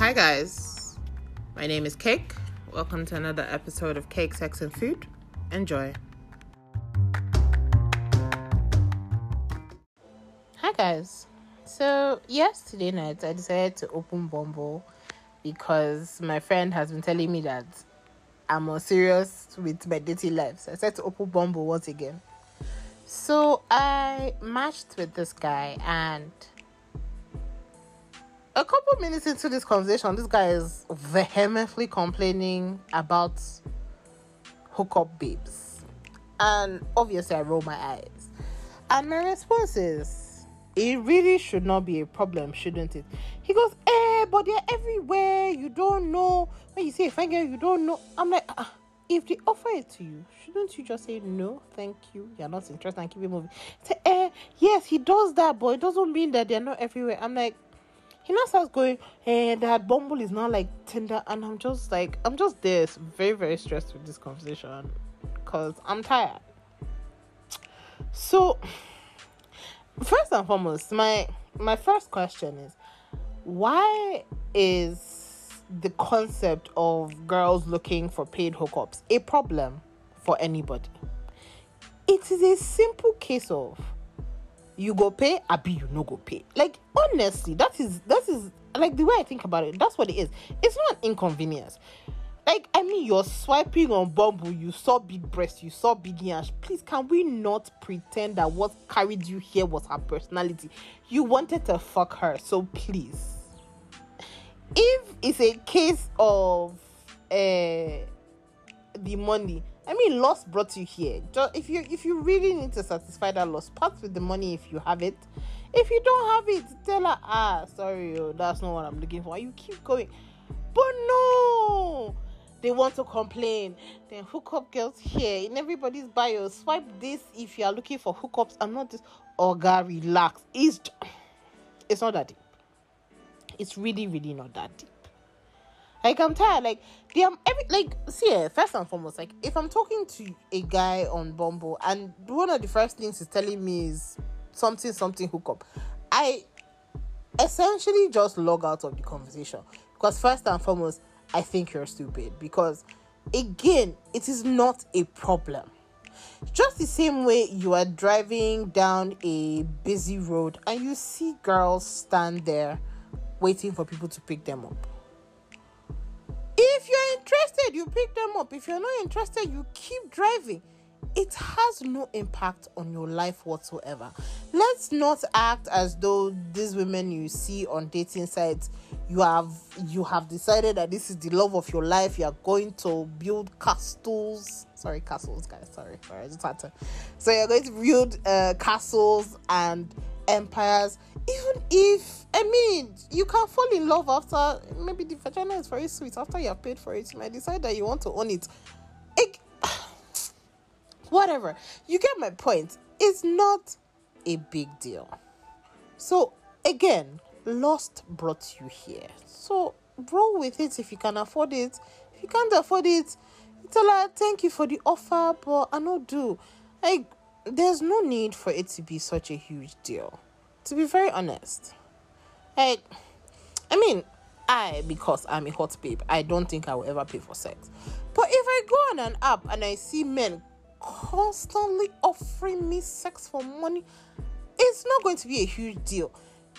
Hi, guys. My name is Cake. Welcome to another episode of Cake, Sex, and Food. Enjoy. Hi, guys. So, yesterday night, I decided to open Bumble because my friend has been telling me that I'm more serious with my dating life. So, I decided to open Bumble once again. So, I matched with this guy and a couple minutes into this conversation, this guy is vehemently complaining about hookup babes. And obviously, I roll my eyes. And my response is, it really should not be a problem, shouldn't it? He goes, eh, but they're everywhere. You don't know. When you say a fine girl, you don't know. I'm like, ah, if they offer it to you, shouldn't you just say no, thank you, you're not interested and keep it moving? Say, eh, yes, he does that, but it doesn't mean that they're not everywhere. I'm like, he now starts going, hey, that Bumble is not like Tinder, and I'm just like, I'm just this very, very stressed with this conversation because I'm tired. So, first and foremost, my my first question is, why is the concept of girls looking for paid hookups a problem for anybody? It is a simple case of you go pay, abi you no go pay. Like honestly, that is that is like the way I think about it. That's what it is. It's not an inconvenience. Like I mean, you're swiping on Bumble, you saw big breast, you saw big yash. Please, can we not pretend that what carried you here was her personality? You wanted to fuck her, so please. If it's a case of uh the money, I mean, loss brought you here. If you if you really need to satisfy that loss, part with the money if you have it. If you don't have it, tell her, ah, sorry, that's not what I'm looking for. You keep going, but no, they want to complain. Then hookup girls here in everybody's bio. Swipe this if you are looking for hookups. I'm not this. Oh God, relax. It's it's not that deep. It's really, really not that deep. Like I'm tired. Like they are every like see eh, first and foremost, like if I'm talking to a guy on Bumble and one of the first things he's telling me is something something hookup, I essentially just log out of the conversation because first and foremost, I think you're stupid because again, it is not a problem. Just the same way you are driving down a busy road and you see girls stand there waiting for people to pick them up if you're interested, you pick them up. If you're not interested, you keep driving. It has no impact on your life whatsoever. Let's not act as though these women you see on dating sites, you have you have decided that this is the love of your life. You are going to build castles. Sorry, castles, guys. Sorry, sorry. I just had to. So you're going to build uh, castles and empires even if I mean you can fall in love after maybe the vagina is very sweet after you have paid for it, you might decide that you want to own it. it whatever. You get my point. It's not a big deal. So again, lost brought you here. So roll with it if you can afford it. If you can't afford it, tell her thank you for the offer, but I know do. Like there's no need for it to be such a huge deal to be very honest, like, I mean, I, because I'm a hot babe, I don't think I will ever pay for sex. But if I go on an app and I see men constantly offering me sex for money, it's not going to be a huge deal.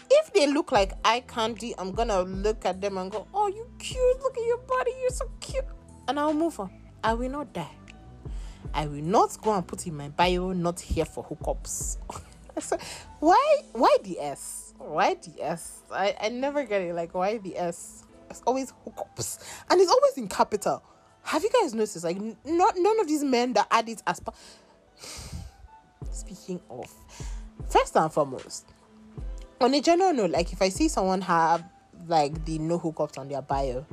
If they look like eye candy, I'm gonna look at them and go, Oh, you cute, look at your body, you're so cute. And I'll move on. I will not die. I will not go and put in my bio, not here for hookups. why why the S? Why the S? I, I never get it. Like why the S? It's always hookups. And it's always in capital. Have you guys noticed? Like not none of these men that add it as pa- Speaking of, first and foremost, on a general note, like if I see someone have like the no hookups on their bio,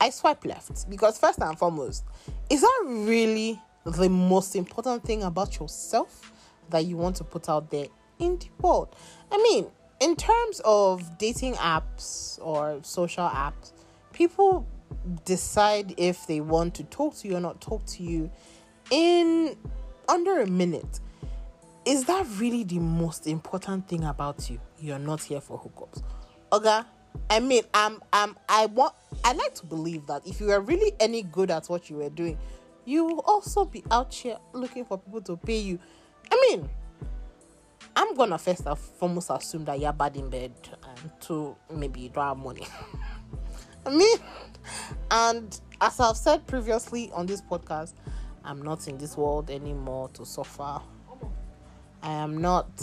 I swipe left because first and foremost, is that really the most important thing about yourself? that you want to put out there in the world. I mean, in terms of dating apps or social apps, people decide if they want to talk to you or not talk to you in under a minute. Is that really the most important thing about you? You're not here for hookups. Okay, I mean, I'm, I'm, I want, I like to believe that if you were really any good at what you were doing, you will also be out here looking for people to pay you. I mean, I'm gonna first and foremost assume that you're bad in bed, and two, maybe you don't have money. I mean, and as I've said previously on this podcast, I'm not in this world anymore to suffer. I am not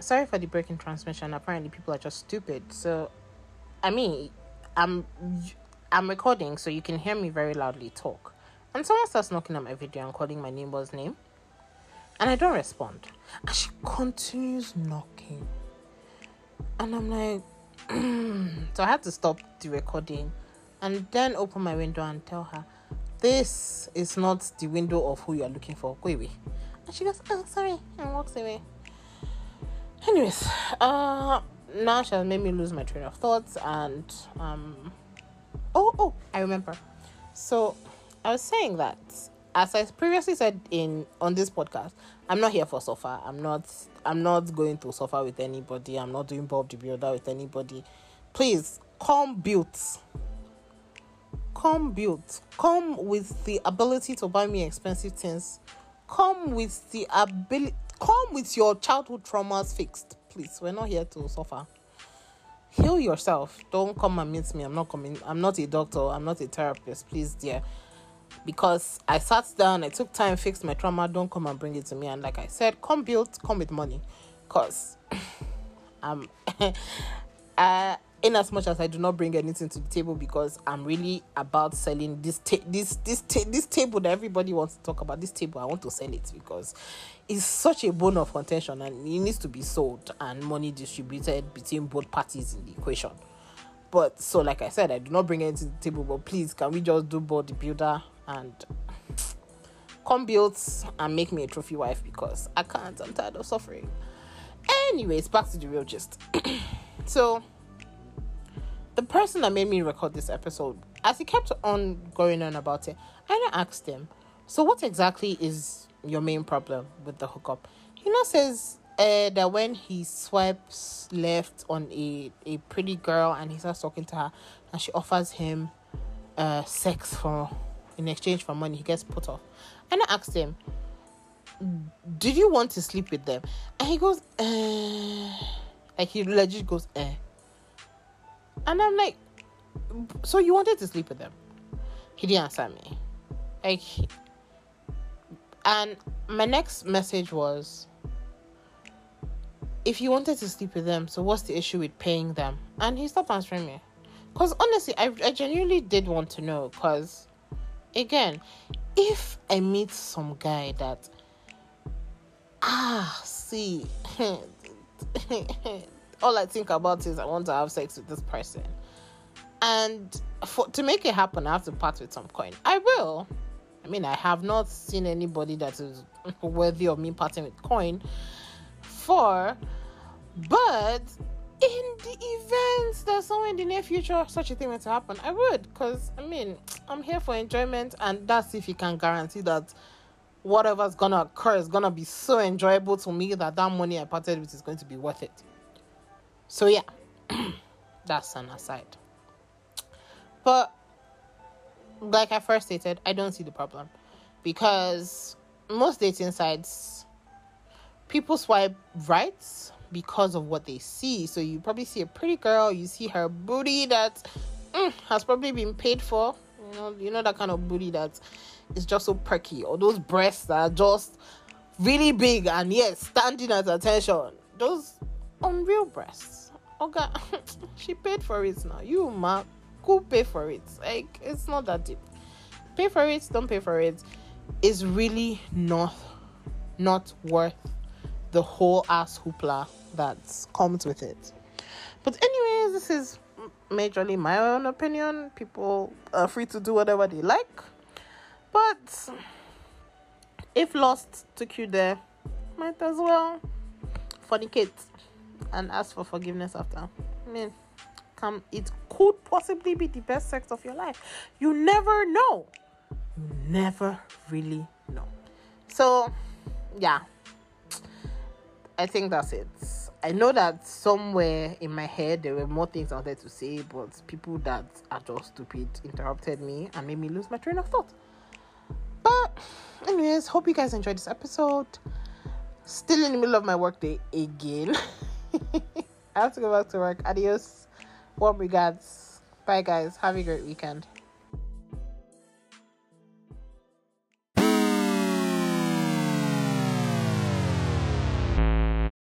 sorry for the breaking transmission. Apparently, people are just stupid. So, I mean, I'm I'm recording, so you can hear me very loudly talk. And someone starts knocking on my video and calling my neighbor's name, and I don't respond. And she continues knocking, and I'm like, so I had to stop the recording, and then open my window and tell her, "This is not the window of who you are looking for. Go away." And she goes, "Oh, sorry," and walks away. Anyways, uh, now she has made me lose my train of thoughts, and um, oh, oh, I remember. So, I was saying that, as I previously said in on this podcast, I'm not here for suffer. I'm not. I'm not going to suffer with anybody. I'm not doing Bob the Builder with anybody. Please come built. Come built. Come with the ability to buy me expensive things. Come with the ability Come with your childhood traumas fixed, please. We're not here to suffer. Heal yourself. Don't come and meet me. I'm not coming. I'm not a doctor. I'm not a therapist. Please, dear. Because I sat down, I took time, fixed my trauma. Don't come and bring it to me. And like I said, come build, come with money. Cause I'm uh in as much as I do not bring anything to the table because I'm really about selling this ta- this this ta- this table that everybody wants to talk about. This table I want to sell it because it's such a bone of contention and it needs to be sold and money distributed between both parties in the equation. But so like I said, I do not bring anything to the table. But please, can we just do bodybuilder and come build and make me a trophy wife because I can't. I'm tired of suffering. Anyways, back to the real gist. so the person that made me record this episode, as he kept on going on about it, I asked him, So, what exactly is your main problem with the hookup? He now says uh, that when he swipes left on a, a pretty girl and he starts talking to her and she offers him uh, sex for in exchange for money, he gets put off. And I asked him, Did you want to sleep with them? And he goes, uh, like he legit goes, eh. And I'm like, so you wanted to sleep with them? He didn't answer me. Like, and my next message was, if you wanted to sleep with them, so what's the issue with paying them? And he stopped answering me. Because honestly, I, I genuinely did want to know. Because, again, if I meet some guy that, ah, see, all I think about is I want to have sex with this person. And for to make it happen, I have to part with some coin. I will. I mean, I have not seen anybody that is worthy of me parting with coin for, but in the event that somewhere in the near future such a thing were to happen, I would. Because, I mean, I'm here for enjoyment, and that's if you can guarantee that whatever's gonna occur is gonna be so enjoyable to me that that money I parted with is going to be worth it. So yeah, that's an aside. But like I first stated, I don't see the problem because most dating sites people swipe right because of what they see. So you probably see a pretty girl, you see her booty that mm, has probably been paid for. You know, you know that kind of booty that is just so perky, or those breasts that are just really big and yes, standing at attention. Those unreal breasts okay she paid for it now. You ma could pay for it? Like it's not that deep. Pay for it don't pay for it. it is really not not worth the whole ass hoopla that comes with it. But anyways this is majorly my own opinion. People are free to do whatever they like. But if lost took you there might as well fornicate and ask for forgiveness after. I mean, come, it could possibly be the best sex of your life. You never know. You never really know. So, yeah. I think that's it. I know that somewhere in my head there were more things I wanted to say, but people that are just stupid interrupted me and made me lose my train of thought. But, anyways, hope you guys enjoyed this episode. Still in the middle of my workday again. I have to go back to work. Adios. Warm regards. Bye, guys. Have a great weekend.